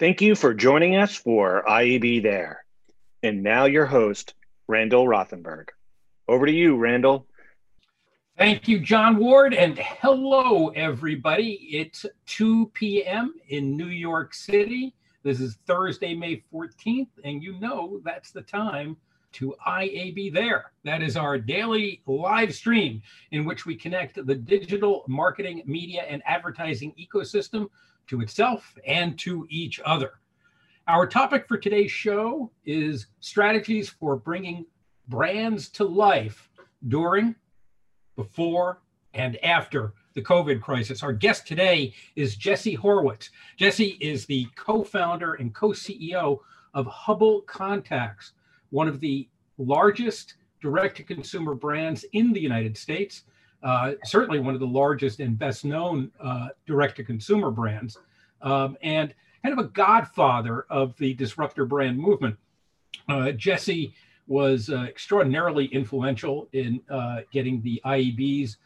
Thank you for joining us for IAB There. And now your host, Randall Rothenberg. Over to you, Randall. Thank you, John Ward, and hello, everybody. It's 2 p.m. in New York City. This is Thursday, May 14th, and you know that's the time to IAB There. That is our daily live stream in which we connect the digital marketing, media, and advertising ecosystem to itself and to each other. Our topic for today's show is strategies for bringing brands to life during, before, and after the COVID crisis. Our guest today is Jesse Horwitz. Jesse is the co founder and co CEO of Hubble Contacts, one of the largest direct to consumer brands in the United States. Uh, certainly one of the largest and best known uh, direct to consumer brands, um, and kind of a godfather of the disruptor brand movement. Uh, Jesse was uh, extraordinarily influential in uh, getting the IAB's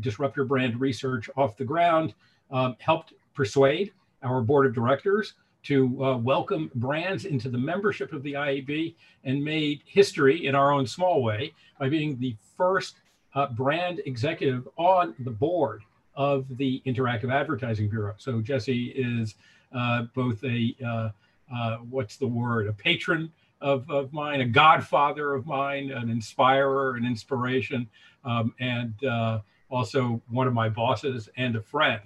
disruptor brand research off the ground, um, helped persuade our board of directors to uh, welcome brands into the membership of the IAB and made history in our own small way by being the first uh, brand executive on the board of the Interactive Advertising Bureau. So Jesse is uh, both a, uh, uh, what's the word, a patron of, of mine, a godfather of mine, an inspirer, an inspiration, um, and uh, also one of my bosses and a friend.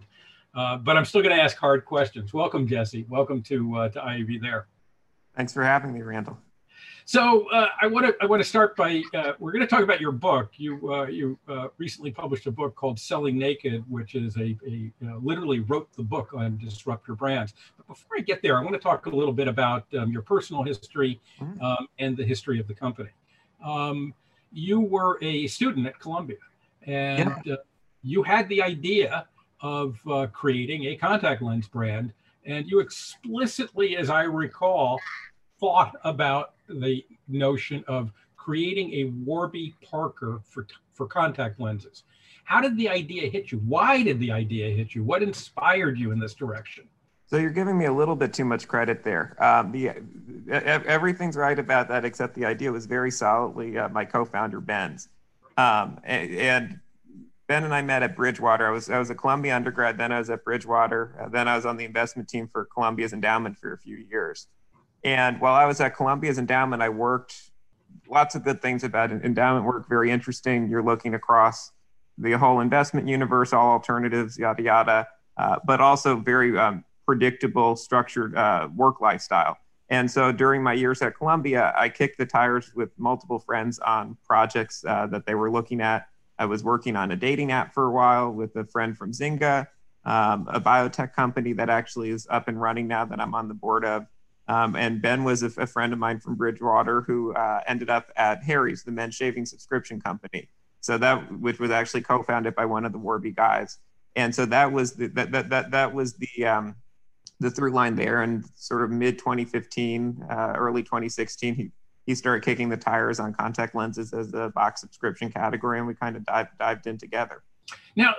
Uh, but I'm still going to ask hard questions. Welcome, Jesse. Welcome to to IAB there. Thanks for having me, Randall. So uh, I want to I want to start by uh, we're going to talk about your book. You uh, you uh, recently published a book called Selling Naked, which is a, a literally wrote the book on disruptor brands. But before I get there, I want to talk a little bit about um, your personal history mm-hmm. um, and the history of the company. Um, you were a student at Columbia, and yeah. you had the idea of uh, creating a contact lens brand. And you explicitly, as I recall, thought about the notion of creating a Warby Parker for, for contact lenses. How did the idea hit you? Why did the idea hit you? What inspired you in this direction? So you're giving me a little bit too much credit there. Um, the, everything's right about that, except the idea was very solidly uh, my co-founder Ben's. Um, and, Ben and I met at Bridgewater. I was I was a Columbia undergrad. Then I was at Bridgewater. Uh, then I was on the investment team for Columbia's endowment for a few years. And while I was at Columbia's endowment, I worked lots of good things about endowment work. Very interesting. You're looking across the whole investment universe, all alternatives, yada yada. Uh, but also very um, predictable, structured uh, work lifestyle. And so during my years at Columbia, I kicked the tires with multiple friends on projects uh, that they were looking at I was working on a dating app for a while with a friend from Zynga, um, a biotech company that actually is up and running now that I'm on the board of. Um, and Ben was a, a, friend of mine from Bridgewater who uh, ended up at Harry's, the men's shaving subscription company. So that, which was actually co-founded by one of the Warby guys. And so that was the, that, that, that, that was the, um, the through line there. And sort of mid 2015, uh, early 2016, he he started kicking the tires on contact lenses as a box subscription category, and we kind of dived dived in together. Now,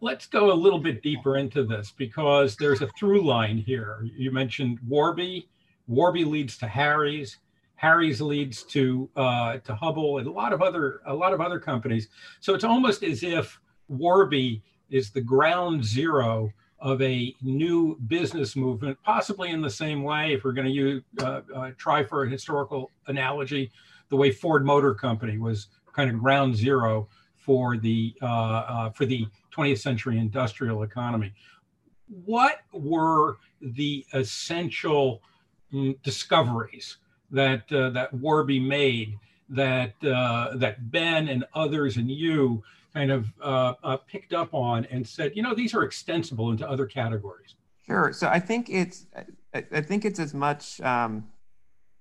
let's go a little bit deeper into this because there's a through line here. You mentioned Warby. Warby leads to Harry's. Harry's leads to uh, to Hubble and a lot of other a lot of other companies. So it's almost as if Warby is the ground zero of a new business movement, possibly in the same way, if we're going to use, uh, uh, try for a historical analogy, the way Ford Motor Company was kind of ground zero for the uh, uh for the 20th century industrial economy. What were the essential mm, discoveries that uh, that Warby made that uh, that Ben and others and you kind of uh, uh, picked up on and said, you know, these are extensible into other categories? Sure. So I think it's I think it's as much um,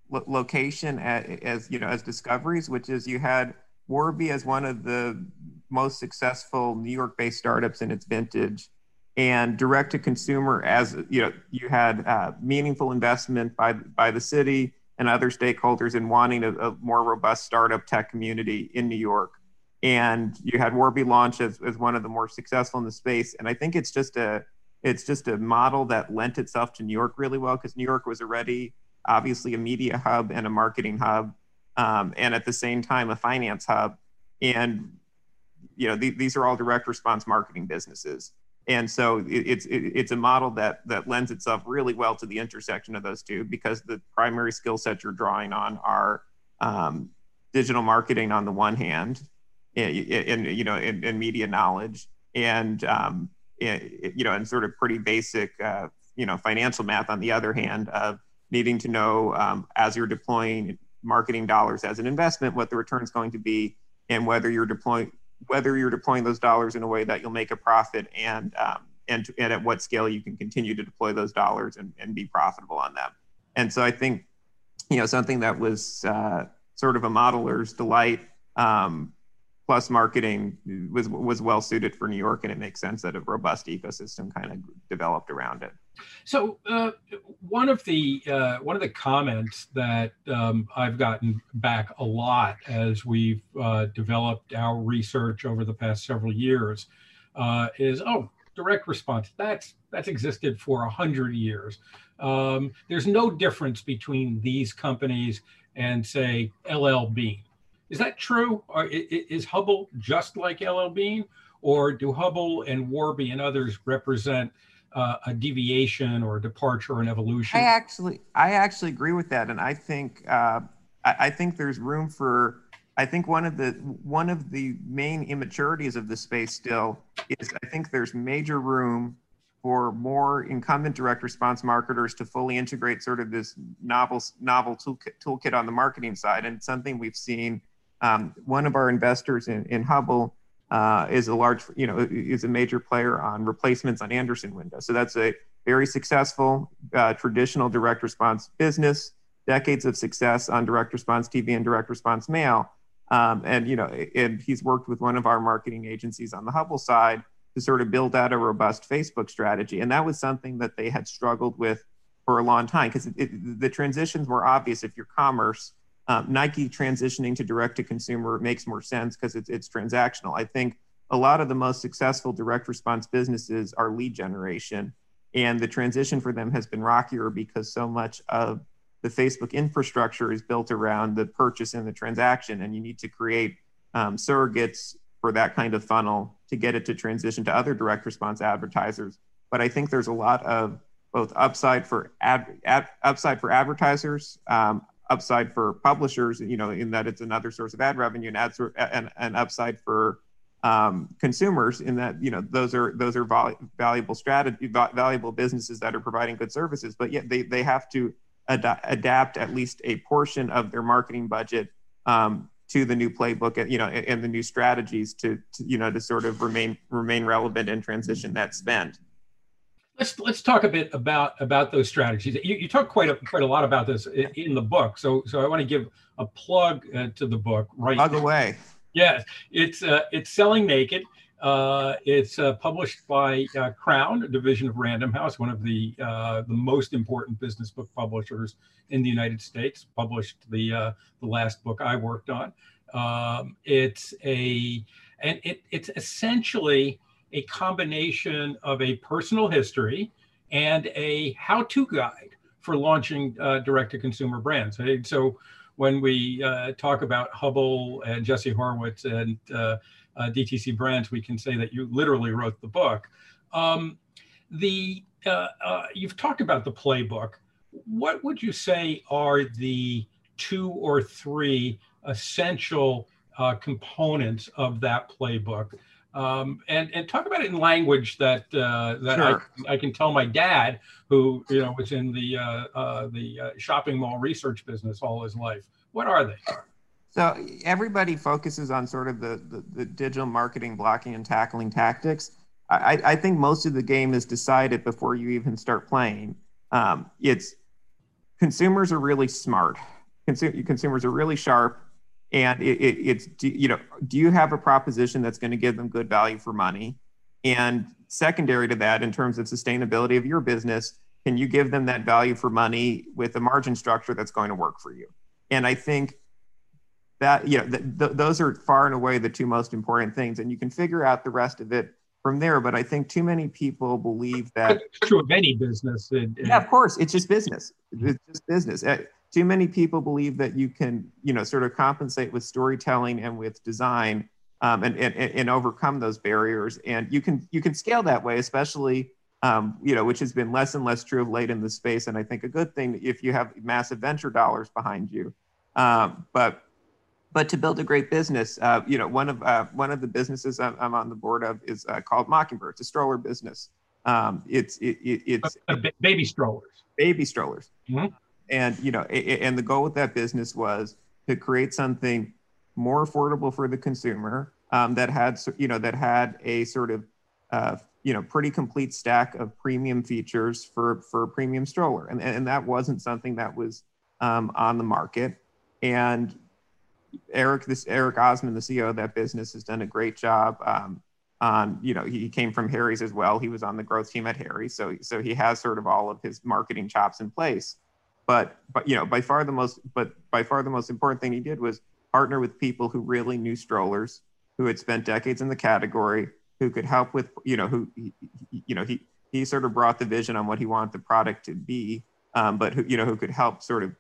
lo- location as, as, you know as discoveries, which is you had Warby as one of the most successful New York-based startups in its vintage, and direct to consumer as you know you had uh, meaningful investment by by the city and other stakeholders in wanting a, a more robust startup tech community in New York. And you had Warby launch as, as one of the more successful in the space. And I think it's just a it's just a model that lent itself to New York really well because New York was already obviously a media hub and a marketing hub, um, and at the same time a finance hub. And you know th- these are all direct response marketing businesses, and so it, it's it, it's a model that that lends itself really well to the intersection of those two because the primary skill sets you're drawing on are um, digital marketing on the one hand, and, you know, and, media knowledge, and um, you know, and sort of pretty basic, uh, you know, financial math on the other hand of needing to know um, as you're deploying marketing dollars as an investment what the return is going to be and whether you're deploying whether you're deploying those dollars in a way that you'll make a profit and um, and, and at what scale you can continue to deploy those dollars and, and be profitable on them and so i think you know something that was uh, sort of a modeler's delight um, plus marketing was was well suited for New York, and it makes sense that a robust ecosystem kind of developed around it. So uh, one of the uh, one of the comments that um, I've gotten back a lot as we've uh, developed our research over the past several years uh, is, oh, direct response that's that's existed for a hundred years. Um, there's no difference between these companies and say LL Bean is that true? Or is Hubble just like LL Bean, or do Hubble and Warby and others represent uh, a deviation or a departure or an evolution? I actually, I actually agree with that, and I think, uh, I, I think there's room for. I think one of the one of the main immaturities of the space still is I think there's major room for more incumbent direct response marketers to fully integrate sort of this novel novel toolkit, toolkit on the marketing side, and something we've seen um, one of our investors in, in Hubble uh, is a large, you know, is a major player on replacements on Andersen windows. So that's a very successful uh, traditional direct response business, decades of success on direct response TV and direct response mail. Um, and, you know, and he's worked with one of our marketing agencies on the Hubble side to sort of build out a robust Facebook strategy. And that was something that they had struggled with for a long time because the transitions were obvious if you're commerce um, Nike transitioning to direct to consumer makes more sense because it's, it's transactional. I think a lot of the most successful direct response businesses are lead generation. And the transition for them has been rockier because so much of the Facebook infrastructure is built around the purchase and the transaction. And you need to create um, surrogates for that kind of funnel to get it to transition to other direct response advertisers. But I think there's a lot of both upside for ad, ad upside for advertisers, um, upside for publishers, you know, in that it's another source of ad revenue and ads and, and upside for um, consumers in that you know those are those are vol- valuable strategy valuable businesses that are providing good services, but yet they they have to ad- adapt at least a portion of their marketing budget um, to the new playbook, and you know, and, and the new strategies to, to you know to sort of remain remain relevant and transition that spend. Let's let's talk a bit about about those strategies. You, you talk quite a quite a lot about this in, in the book. So so I want to give a plug uh, to the book right. Plug away. Yes, it's uh, it's selling naked. Uh, it's uh, published by uh, Crown, a division of Random House, one of the uh, the most important business book publishers in the United States. Published the uh, the last book I worked on. Um, it's a and it, it's essentially a combination of a personal history and a how-to guide for launching uh, direct-to-consumer brands. So when we uh, talk about Hubble and Jesse Horwitz and uh, uh DTC brands, we can say that you literally wrote the book. Um, the uh, uh, you've talked about the playbook. What would you say are the two or three essential components of that playbook um, and and talk about it in language that uh, that sure. I, I can tell my dad, who you know was in the uh, uh, the uh, shopping mall research business all his life. What are they? So everybody focuses on sort of the, the, the digital marketing blocking and tackling tactics. I, I think most of the game is decided before you even start playing. Um, it's consumers are really smart. Consu- consumers are really sharp and it, it, it's you know do you have a proposition that's going to give them good value for money and secondary to that in terms of sustainability of your business can you give them that value for money with a margin structure that's going to work for you and i think that you know th- th- those are far and away the two most important things and you can figure out the rest of it from there. But I think too many people believe that. It's true of any business. yeah, of course, it's just business. It's just business. Eh, Uh, too many people believe that you can, you know, sort of compensate with storytelling and with design um, and, and, and overcome those barriers. And you can you can scale that way, especially um, you know, which has been less and less true of late in the space. And I think a good thing if you have massive venture dollars behind you. Um, but but to build a great business, uh, you know, one of uh, one of the businesses I'm, I'm, on the board of is uh, called Mockingbird. It's a stroller business. Um, it's it, it, it's baby strollers. Baby strollers. Mm-hmm. And you know, and the goal with that business was to create something more affordable for the consumer um, that had you know that had a sort of uh, you know pretty complete stack of premium features for for a premium stroller, and and that wasn't something that was um, on the market. And Eric, this Eric Osman, the CEO of that business, has done a great job. Um, on you know he came from Harry's as well. He was on the growth team at Harry's, so so he has sort of all of his marketing chops in place. But but you know by far the most but by far the most important thing he did was partner with people who really knew strollers, who had spent decades in the category, who could help with you know who you know he he sort of brought the vision on what he wanted the product to be, um, but who you know who could help sort of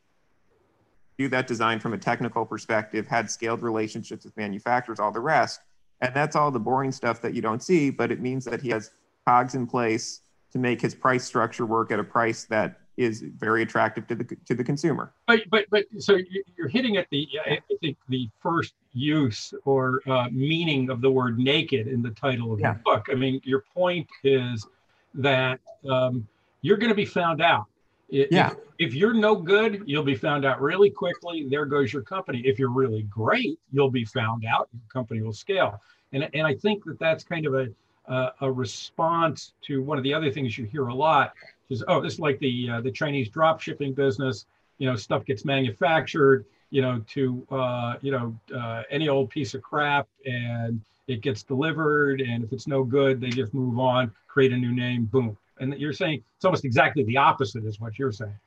do that design from a technical perspective, had scaled relationships with manufacturers, all the rest. And that's all the boring stuff that you don't see, but it means that he has cogs in place to make his price structure work at a price that is very attractive to the to the consumer. But but but so you're hitting at the I think the first use or uh, meaning of the word naked in the title of yeah. your book. I mean, your point is that um, you're going to be found out. Yeah. If, if you're no good, you'll be found out really quickly. There goes your company. If you're really great, you'll be found out. Your company will scale. And, and I think that that's kind of a, uh, a response to one of the other things you hear a lot is, oh, this is like the, uh, the Chinese drop shipping business. You know, stuff gets manufactured, you know, to, uh, you know, uh, any old piece of crap and it gets delivered. And if it's no good, they just move on, create a new name, boom. And you're saying it's almost exactly the opposite is what you're saying.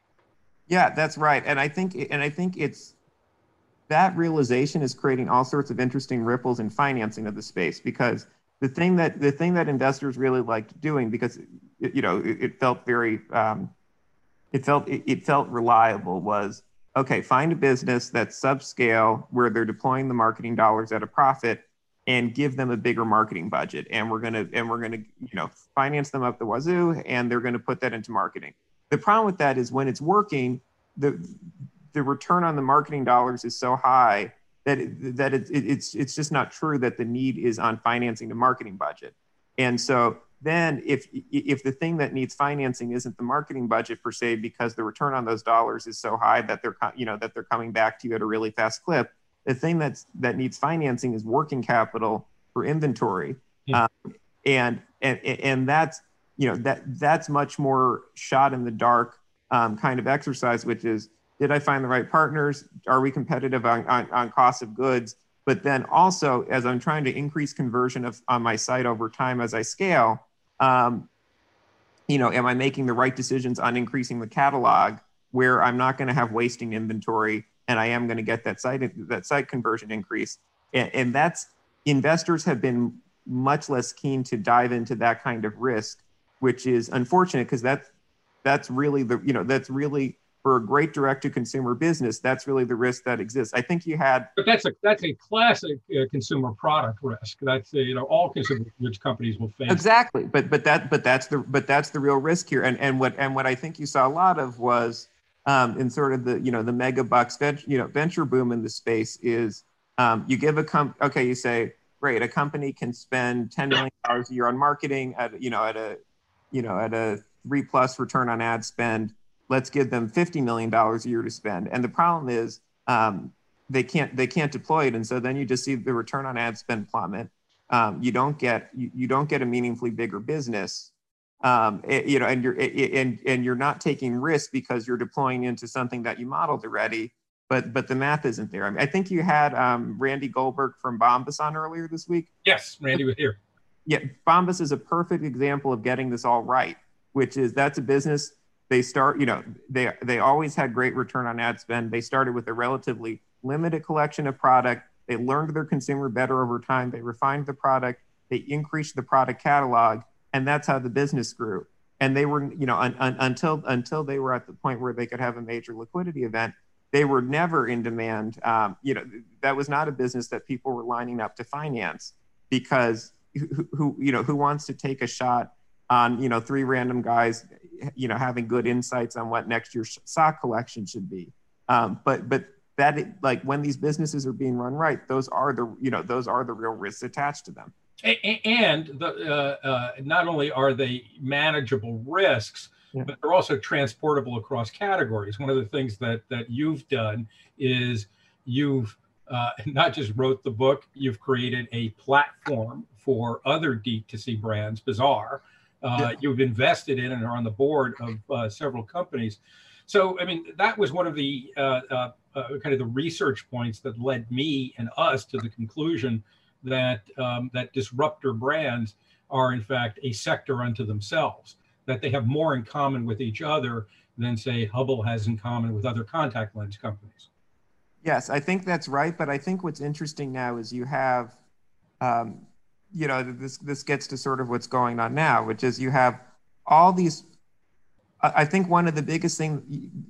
Yeah, that's right. And I think and I think it's that realization is creating all sorts of interesting ripples in financing of the space because the thing that the thing that investors really liked doing because it, you know it, it felt very um, it felt it, it felt reliable was okay find a business that's subscale where they're deploying the marketing dollars at a profit and give them a bigger marketing budget. And we're going to and we're going to you know finance them up the wazoo and they're going to put that into marketing. The problem with that is when it's working the the return on the marketing dollars is so high that it, that it, it, it's it's just not true that the need is on financing the marketing budget. And so then if if the thing that needs financing isn't the marketing budget per se because the return on those dollars is so high that they're you know that they're coming back to you at a really fast clip the thing that's that needs financing is working capital for inventory, yeah. um, and and and that's you know that that's much more shot in the dark um, kind of exercise, which is did I find the right partners? Are we competitive on, on, on cost of goods? But then also, as I'm trying to increase conversion of on my site over time as I scale, um, you know, am I making the right decisions on increasing the catalog where I'm not going to have wasting inventory and I am going to get that site that site conversion increase. And, and that's investors have been much less keen to dive into that kind of risk, which is unfortunate because that's that's really the you know that's really for a great direct to consumer business that's really the risk that exists. I think you had but that's a that's a classic uh, consumer product risk. That's you know all consumer goods companies will face. Exactly. But but that but that's the but that's the real risk here. And and what and what i think you saw a lot of was um, in sort of the you know the mega bucks venture you know venture boom in the space is um, you give a comp okay you say great a company can spend 10 million dollars a year on marketing at you know at a you know at a three plus return on ad spend let's give them 50 million dollars a year to spend and the problem is um, they can't they can't deploy it and so then you just see the return on ad spend plummet um, you don't get you, you don't get a meaningfully bigger business um, it, you know, and you're it, and and you're not taking risk because you're deploying into something that you modeled already. But but the math isn't there. I, mean, I think you had um, Randy Goldberg from Bombas on earlier this week. Yes, Randy was here. Yeah, Bombas is a perfect example of getting this all right. Which is that's a business they start. You know, they they always had great return on ad spend. They started with a relatively limited collection of product. They learned their consumer better over time. They refined the product they increased the product catalog, and that's how the business grew. And they were, you know, un, un, until until they were at the point where they could have a major liquidity event, they were never in demand. Um, you know, that was not a business that people were lining up to finance because who, who you know who wants to take a shot on you know three random guys you know having good insights on what next year's sock collection should be. Um, but but that it, like when these businesses are being run right those are the you know those are the real risks attached to them. And the, uh, uh, not only are they manageable risks yeah. but they're also transportable across categories. One of the things that that you've done is you've uh, not just wrote the book you've created a platform for other D2C brands bazaar uh, yeah. you've invested in and are on the board of uh, several companies so i mean that was one of the uh, uh, uh, kind of the research points that led me and us to the conclusion that um, that disruptor brands are in fact a sector unto themselves that they have more in common with each other than say hubble has in common with other contact lens companies yes i think that's right but i think what's interesting now is you have um, you know this this gets to sort of what's going on now which is you have all these I think one of the biggest things,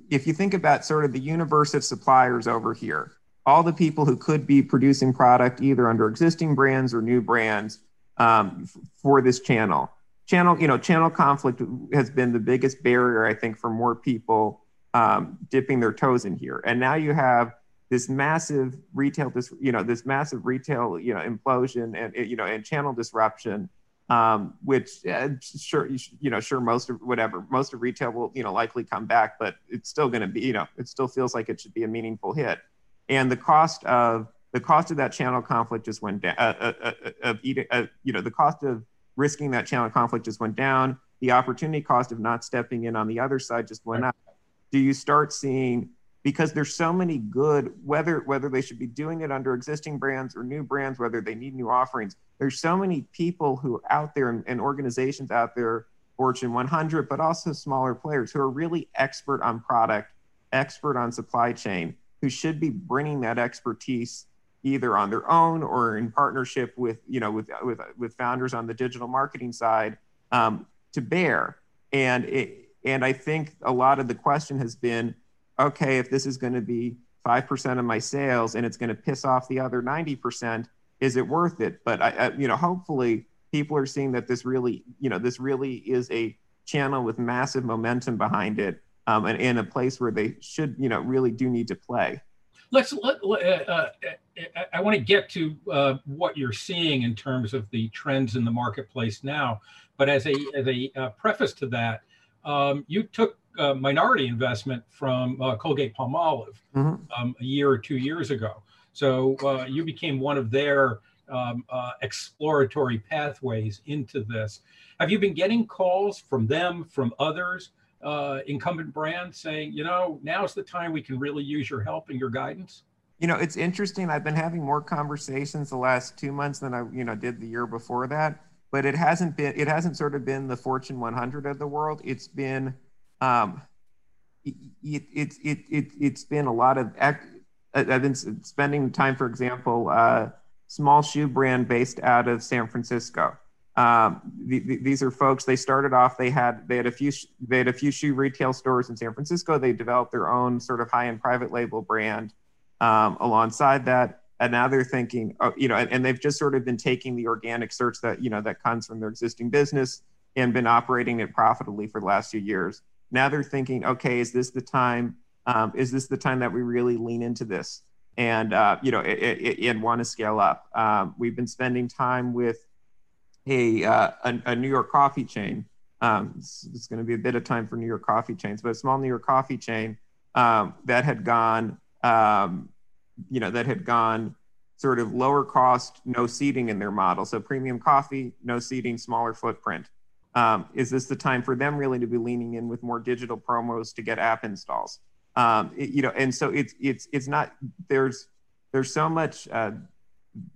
if you think about sort of the universe of suppliers over here, all the people who could be producing product either under existing brands or new brands um, for this channel. Channel, you know, channel conflict has been the biggest barrier, I think, for more people um, dipping their toes in here. And now you have this massive retail, this you know, this massive retail, you know, implosion and you know, and channel disruption um, which uh, sure you know sure most of whatever most of retail will you know likely come back, but it's still going to be you know it still feels like it should be a meaningful hit, and the cost of the cost of that channel conflict just went down. Uh, uh, uh, uh of eating, uh, you know, the cost of risking that channel conflict just went down. The opportunity cost of not stepping in on the other side just went up. Do you start seeing because there's so many good whether whether they should be doing it under existing brands or new brands whether they need new offerings there's so many people who are out there and, and, organizations out there, Fortune 100, but also smaller players who are really expert on product, expert on supply chain, who should be bringing that expertise either on their own or in partnership with you know with with, with founders on the digital marketing side um, to bear. And it, and I think a lot of the question has been, okay, if this is going to be five percent of my sales and it's going to piss off the other ninety percent is it worth it? But I, I, you know, hopefully people are seeing that this really, you know, this really is a channel with massive momentum behind it, um, and in a place where they should, you know, really do need to play. Let's. Let, uh, uh, I want to get to uh, what you're seeing in terms of the trends in the marketplace now, but as a as a uh, preface to that, um, you took minority investment from uh, Colgate Palmolive mm-hmm. um, a year or two years ago. So uh, you became one of their um, uh, exploratory pathways into this. Have you been getting calls from them, from others, uh, incumbent brands saying, you know, now's the time we can really use your help and your guidance? You know, it's interesting. I've been having more conversations the last two months than I, you know, did the year before that. But it hasn't been. It hasn't sort of been the Fortune 100 of the world. It's been, um, it, it, it, it, it's been a lot of I've been spending time, for example, uh, small shoe brand based out of San Francisco. Um, the, the, these are folks. They started off. They had they had a few they had a few shoe retail stores in San Francisco. They developed their own sort of high end private label brand um, alongside that. And now they're thinking, oh, you know, and, and they've just sort of been taking the organic search that you know that comes from their existing business and been operating it profitably for the last few years. Now they're thinking, okay, is this the time um, is this the time that we really lean into this and uh, you know it, it, it want to scale up um, we've been spending time with a, uh, a, a, new york coffee chain um, it's, it's going to be a bit of time for new york coffee chains but a small new york coffee chain um, that had gone um, you know that had gone sort of lower cost no seating in their model so premium coffee no seating smaller footprint um, is this the time for them really to be leaning in with more digital promos to get app installs um, it, you know, and so it's it's it's not there's there's so much uh,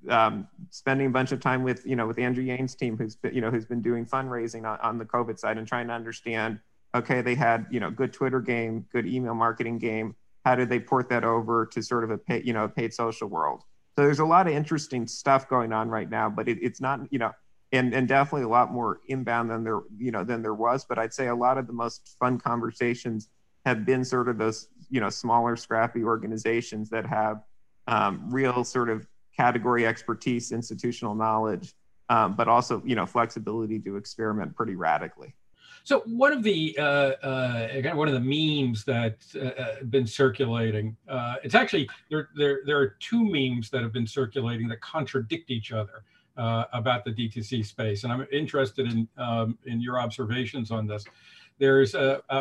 um, spending a bunch of time with you know with Andrew Yang's team who's been, you know who's been doing fundraising on, on the COVID side and trying to understand. Okay, they had you know good Twitter game, good email marketing game. How did they port that over to sort of a pay, you know paid social world? So there's a lot of interesting stuff going on right now, but it, it's not you know and and definitely a lot more inbound than there you know than there was. But I'd say a lot of the most fun conversations have been sort of those you know smaller, scrappy organizations that have um, real sort of category expertise, institutional knowledge, um, but also you know flexibility to experiment pretty radically. So one of the uh, uh, one of the memes that's uh, uh, been circulating, uh, it's actually there, there. There are two memes that have been circulating that contradict each other uh, about the DTC space, and I'm interested in um, in your observations on this. There's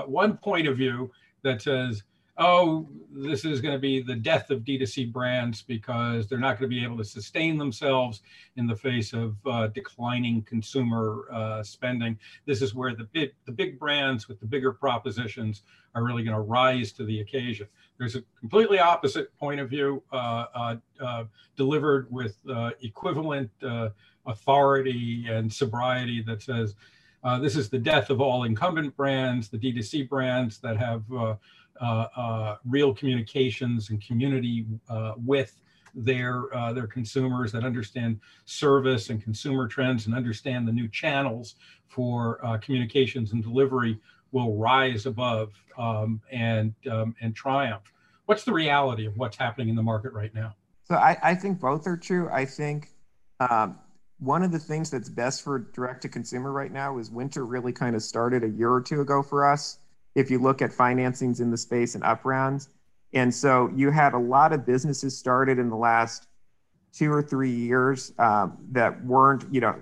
one point of view that says oh, this is going to be the death of D2C brands because they're not going to be able to sustain themselves in the face of uh, declining consumer uh, spending. This is where the big, the big brands with the bigger propositions are really going to rise to the occasion. There's a completely opposite point of view uh, uh, uh delivered with uh, equivalent authority and sobriety that says, this is the death of all incumbent brands, the D2C brands that have real communications and community uh, with their their consumers that understand service and consumer trends and understand the new channels for uh, communications and delivery will rise above um, and um, and triumph. What's the reality of what's happening in the market right now? So I, I think both are true. I think um, one of the things that's best for direct to consumer right now is winter really kind of started a year or two ago for us if you look at financings in the space and up rounds. And so you had a lot of businesses started in the last two or three years um, that weren't, you know,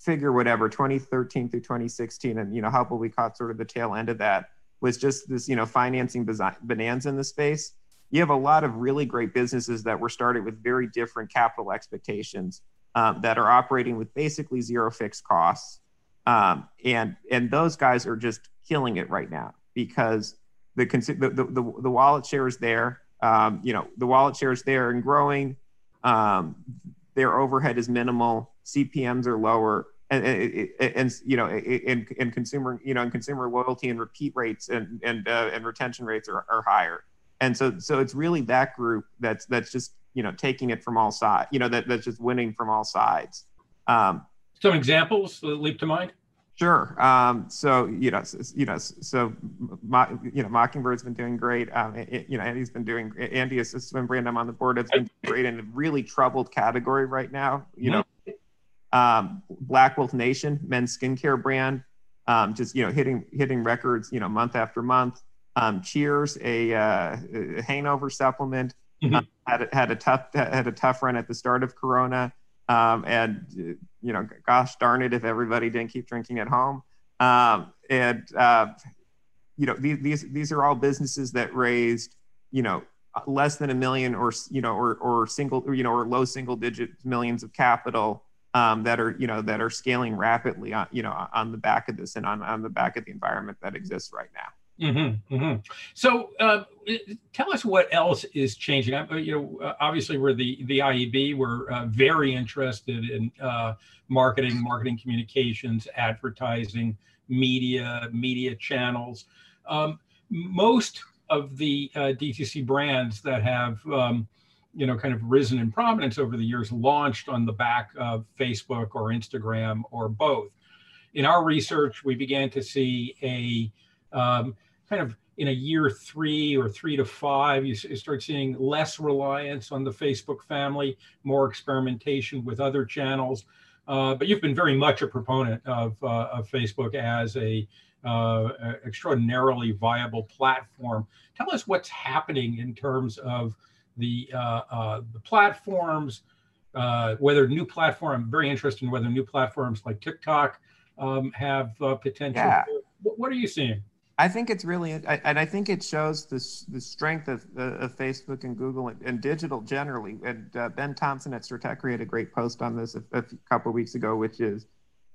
figure whatever 2013 through 2016, and you know, how we caught sort of the tail end of that was just this, you know, financing bonanza in the space. You have a lot of really great businesses that were started with very different capital expectations um, that are operating with basically zero fixed costs. Um, and and those guys are just killing it right now because the the the, the, wallet share is there. Um, you know, the wallet share is there and growing. Um, their overhead is minimal. CPMS are lower. And, and, and you know, in, in consumer, you know, in consumer loyalty and repeat rates and and uh, and retention rates are, are higher. And so, so it's really that group that's that's just you know taking it from all sides. You know, that that's just winning from all sides. Um, Some examples that leap to mind. Sure. Um, so you know, you know, so you know, Mockingbird's been doing great. Um, it, you know, Andie's been doing. Andy is a swim brand I'm on the board. It's been great in a really troubled category right now. You know, um, Black Wolf Nation, men's skincare brand, um, just you know, hitting hitting records. You know, month after month. Um, Cheers, a, uh, a hangover supplement, mm-hmm. uh, had had a tough had a tough run at the start of Corona. Um, and you know, gosh darn it, if everybody didn't keep drinking at home. Um, and uh, you know, these, these these are all businesses that raised you know less than a million or you know or or single you know or low single digit millions of capital um, that are you know that are scaling rapidly on you know on the back of this and on on the back of the environment that exists right now. Mm-hmm, mm-hmm. So, uh, tell us what else is changing. I, you know, uh, obviously, we're the the IAB. We're uh, very interested in uh, marketing, marketing communications, advertising, media, media channels. Um, most of the uh, DTC brands that have um, you know kind of risen in prominence over the years launched on the back of Facebook or Instagram or both. In our research, we began to see a um, kind of in a year three or three to five, you start seeing less reliance on the Facebook family, more experimentation with other channels. Uh, but you've been very much a proponent of, uh, of Facebook as a uh, extraordinarily viable platform. Tell us what's happening in terms of the uh, uh, the platforms, uh, whether new platform. I'm very interested in whether new platforms like TikTok um, have potential. Yeah. What, what are you seeing? I think it's really, and I think it shows the, the strength of, of Facebook and Google and, and digital generally. And uh, Ben Thompson at Stratechery had a great post on this a, a couple weeks ago, which is,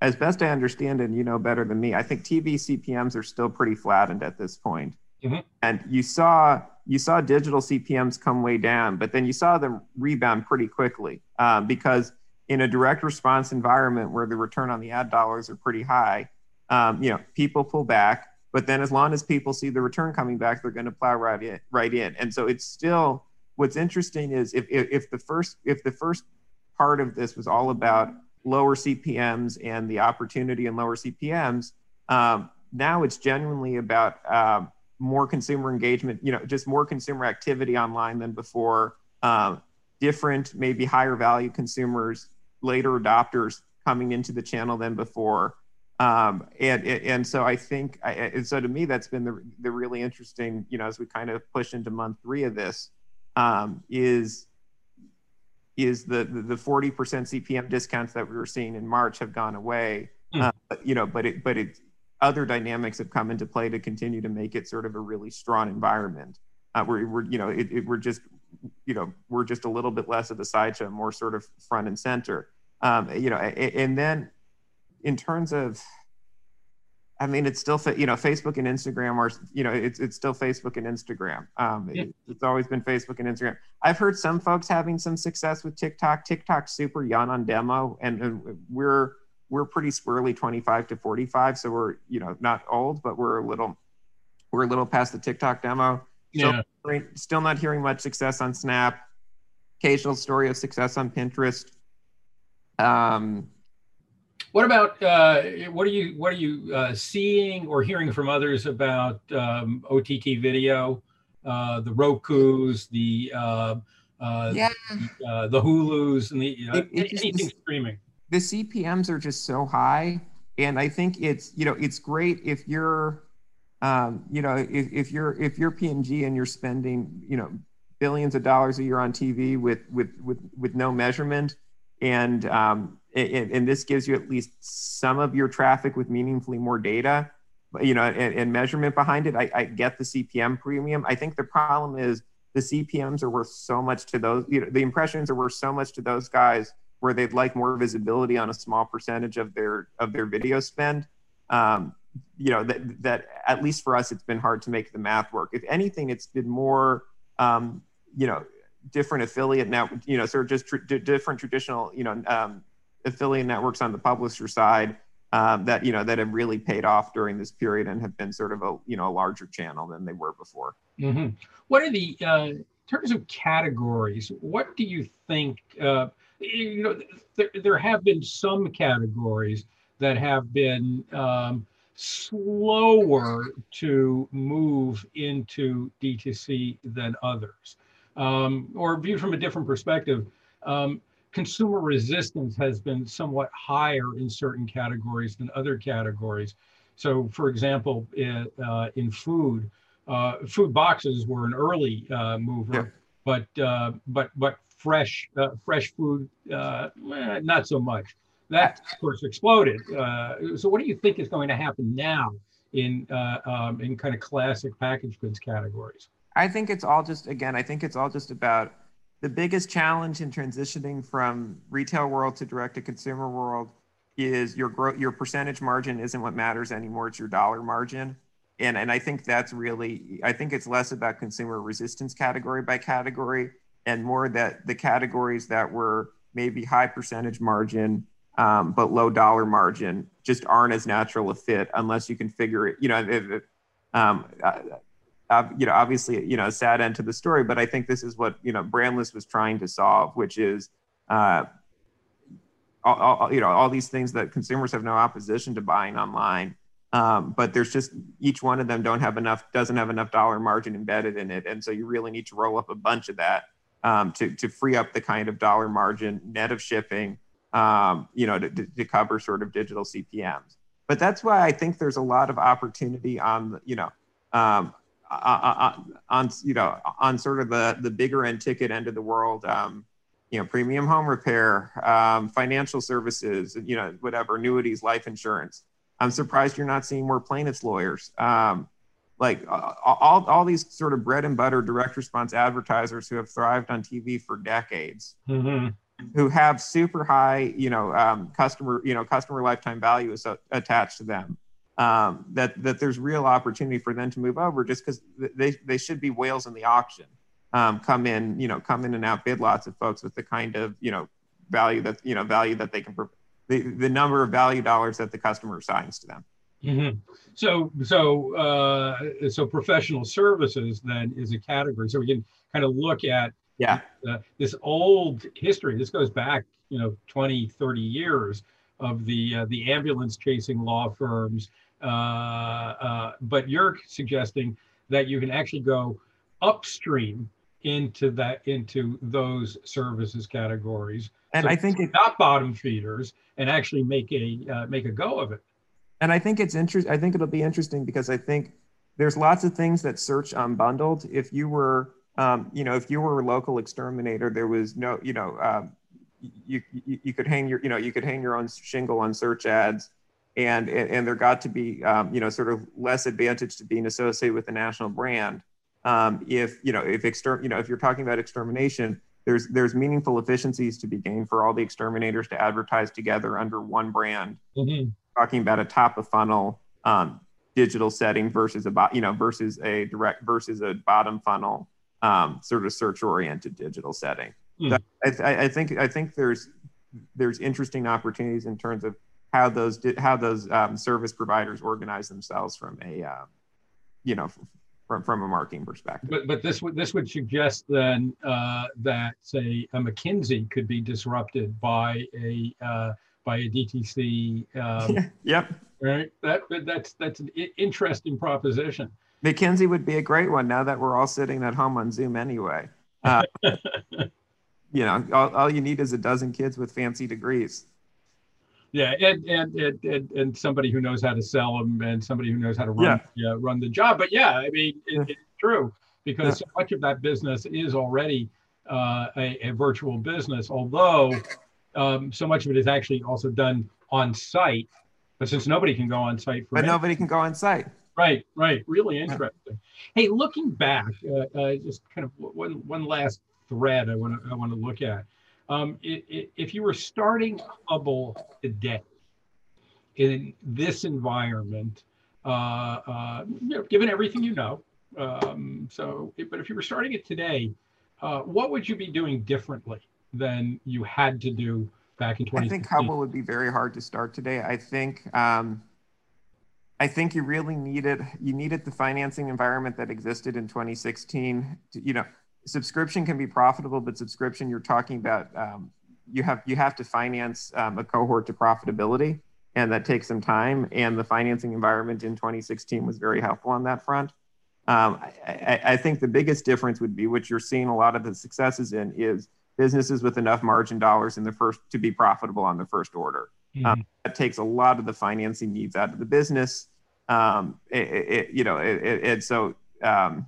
as best I understand and you know better than me, I think TV CPMS are still pretty flattened at this point. Mm-hmm. And you saw you saw digital CPMS come way down, but then you saw them rebound pretty quickly um, because in a direct response environment where the return on the ad dollars are pretty high, um, you know, people pull back but then as long as people see the return coming back, they're going to plow right in, right in. And so it's still what's interesting is if, if, if the first if the first part of this was all about lower CPMS and the opportunity in lower CPMS, um, now it's genuinely about uh, more consumer engagement, you know, just more consumer activity online than before. Um, different, maybe higher value consumers, later adopters coming into the channel than before. Um, and, and so I think, I, and so to me, that's been the, the really interesting, you know, as we kind of push into month three of this, um, is is the the 40% CPM discounts that we were seeing in March have gone away. Mm. Uh, you know, but it but it other dynamics have come into play to continue to make it sort of a really strong environment. Uh, where we're you know it, it, we're just you know we're just a little bit less of a sideshow, more sort of front and center. Um, you know, and, and then in terms of I mean, it's still, you know, Facebook and Instagram are, you know, it's, it's still Facebook and Instagram. Um, yeah. it, it's always been Facebook and Instagram. I've heard some folks having some success with TikTok. TikTok's super young on demo, and, and we're we're pretty squarely 25 to 45, so we're, you know, not old, but we're a little we're a little past the TikTok demo. Yeah. So still not hearing much success on Snap. Occasional story of success on Pinterest. Um, what about uh, what are you what are you uh, seeing or hearing from others about um, OTT video, uh, the Roku's, the uh, uh, yeah. the, uh, the Hulus, and the it, it anything just, streaming? The CPMS are just so high, and I think it's you know it's great if you're um, you know if, if you're if you're P&G and you're spending you know billions of dollars a year on TV with with with with no measurement and um, and, and, this gives you at least some of your traffic with meaningfully more data you know and, and measurement behind it. I, I, get the cpm premium. I think the problem is the cpms are worth so much to those you know the impressions are worth so much to those guys where they'd like more visibility on a small percentage of their of their video spend. Um, you know that that at least for us it's been hard to make the math work. If anything it's been more um, you know different affiliate now, you know sort of just tr- different traditional you know um, affiliate networks on the publisher side um, that you know that have really paid off during this period and have been sort of a you know a larger channel than they were before. Mm-hmm. What are the uh, in terms of categories? What do you think? Uh, you know, there, there have been some categories that have been um, slower to move into DTC than others, um, or viewed from a different perspective. Um, consumer resistance has been somewhat higher in certain categories than other categories. So, for example, in, uh, in food, uh, food boxes were an early uh, mover, yeah. but uh, but but fresh uh, fresh food uh, eh, not so much. That of course exploded. so, what do you think is going to happen now in um, in kind of classic packaged goods categories? I think it's all just again. I think it's all just about the biggest challenge in transitioning from retail world to direct to consumer world is your your percentage margin isn't what matters anymore it's your dollar margin. And and i think that's really i think it's less about consumer resistance category by category and more that the categories that were maybe high percentage margin um, but low dollar margin just aren't as natural a fit unless you can figure it you know it, um, you know, obviously, you know, a sad end to the story, but I think this is what, you know, Brandless was trying to solve, which is, uh, all, all, you know, all these things that consumers have no opposition to buying online. Um, but there's just each one of them don't have enough, doesn't have enough dollar margin embedded in it. And so you really need to roll up a bunch of that um, to, to free up the kind of dollar margin net of shipping, um, you know, to, to cover sort of digital CPMs. But that's why I think there's a lot of opportunity on, you know, um, on you know on sort of the the bigger end ticket end of the world um, you know premium home repair um, financial services you know whatever annuities life insurance. I'm surprised you're not seeing more plaintiffs lawyers. Um, like all, all these sort of bread and butter direct response advertisers who have thrived on tv for decades mm-hmm. who have super high you know um, customer you know customer lifetime value is attached to them um, that that there's real opportunity for them to move over just because they, they should be whales in the auction um, come in you know come in and outbid lots of folks with the kind of you know value that you know value that they can the, the number of value dollars that the customer assigns to them mm-hmm. so so uh, so professional services then is a category so we can kind of look at yeah uh, this old history this goes back you know 20, 30 years of the uh, the ambulance chasing law firms. Uh, uh, but you're suggesting that you can actually go upstream into that into those services categories. And So I think it, not bottom feeders and actually make a uh, make a go of it. and I think it's interesting. I think it'll be interesting because I think there's lots of things that search unbundled. If you were, um, you know, if you were a local exterminator, there was no, you know, um, you, you you could hang your, you know, you could hang your own shingle on search ads, and and, and there got to be, um, you know, sort of less advantage to being associated with a national brand. Um, if you know, if exter, you know, if you're talking about extermination, there's there's meaningful efficiencies to be gained for all the exterminators to advertise together under one brand talking about a top of funnel um, digital setting versus a bo- you know versus a direct versus a bottom funnel um, sort of search oriented digital setting. Hmm. So I, I- I think I think there's there's interesting opportunities in terms of how those how those um, service providers organize themselves from a uh, you know from from a marketing perspective. But but this would this would suggest then uh, that say a McKinsey could be disrupted by a uh, by a DTC. Um, yep. right. That that's that's an interesting proposition. McKinsey would be a great one now that we're all sitting at home on Zoom anyway. Uh, you know, all, all you need is a dozen kids with fancy degrees. Yeah, and and and and, somebody who knows how to sell them, and somebody who knows how to run Yeah. yeah. run the job. But yeah, I mean, it, Yeah. it's true because Yeah. so much of that business is already uh, a, a virtual business, although um, so much of it is actually also done on site. But since nobody can go on site for But nobody can go on site. Right, right. Really interesting. Hey, looking back, uh, uh, just kind of one one last thread I want to I want to look at. Um, i- i- if you were starting Hubble today in this environment, uh, uh, you know, given everything you know, um, so but if you were starting it today, uh, what would you be doing differently than you had to do back in I think Hubble would be very hard to start today. I think um, I think you really needed you needed the financing environment that existed in 2016. To, you know, subscription can be profitable, but subscription you're talking about um, you have you have to finance um, a cohort to profitability, and that takes some time. And the financing environment in 2016 was very helpful on that front. Um, I, I, think the biggest difference would be what you're seeing a lot of the successes in is businesses with enough margin dollars in the first to be profitable on the first order. Mhm. Um, that takes a lot of the financing needs out of the business. Um, it, it, you know, it, it, it so um,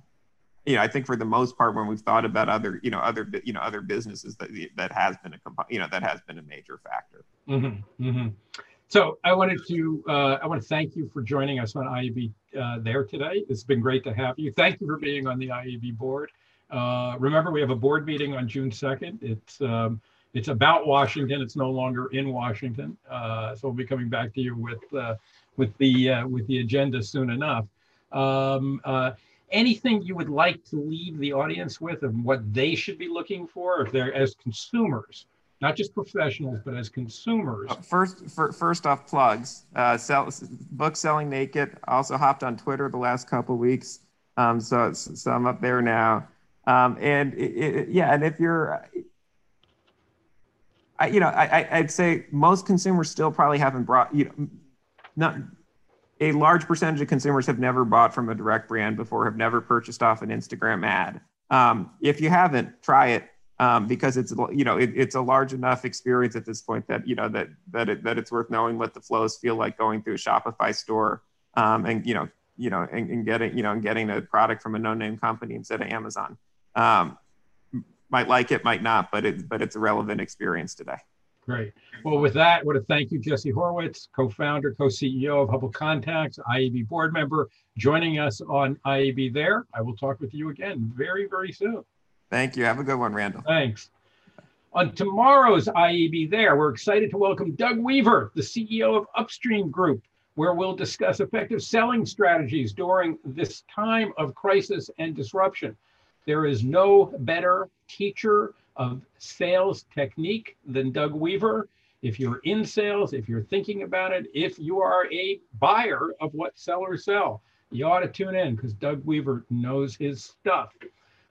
you know, I think for the most part, when we've thought about other, you know, other, you know, other businesses that that has been a, you know, that has been a major factor. Mm-hmm, mm-hmm. So I wanted to uh, I want to thank you for joining us on IAB uh, there today. It's been great to have you. Thank you for being on the IAB board. Uh, remember, we have a board meeting on June second. It's um, it's about Washington. It's no longer in Washington. Uh, so we'll be coming back to you with uh, with the uh, with the agenda soon enough. Um, uh, anything you would like to leave the audience with of what they should be looking for if they're as consumers, not just professionals, but as consumers? Uh, First, fir- first off, plugs. Uh, sell, book selling naked. Also hopped on Twitter the last couple weeks, um, so so I'm up there now. Um, and it, it, yeah, and if you're, I, you know, I- I'd say most consumers still probably haven't brought, you know, not a large percentage of consumers have never bought from a direct brand before, have never purchased off an Instagram ad. Um, if you haven't, try it um, because it's you know it, it's a large enough experience at this point that you know that that it, that it's worth knowing what the flows feel like going through a Shopify store um, and you know you know and, and getting you know and getting a product from a no-name company instead of Amazon. Um, might like it, might not, but it but it's a relevant experience today. Great. Well, with that, I want to thank you, Jesse Horwitz, co-founder, co-CEO of Hubble Contacts, IAB board member, joining us on IAB there. I will talk with you again very, very soon. Thank you. Have a good one, Randall. Thanks. On tomorrow's IAB there, we're excited to welcome Doug Weaver, the CEO of Upstream Group, where we'll discuss effective selling strategies during this time of crisis and disruption. There is no better teacher of sales technique than Doug Weaver. If you're in sales, if you're thinking about it, if you are a buyer of what sellers sell, you ought to tune in because Doug Weaver knows his stuff.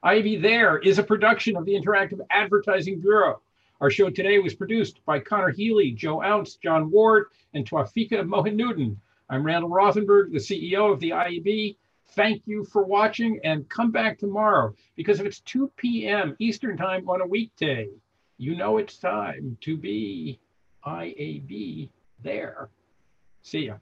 IAB There is a production of the Interactive Advertising Bureau. Our show today was produced by Connor Healy, Joe Ounce, John Ward, and Twafika Mohinudin. I'm Randall Rothenberg, the CEO of the IAB. Thank you for watching and come back tomorrow because if it's 2 p.m. Eastern Time on a weekday, you know it's time to be IAB there. See ya.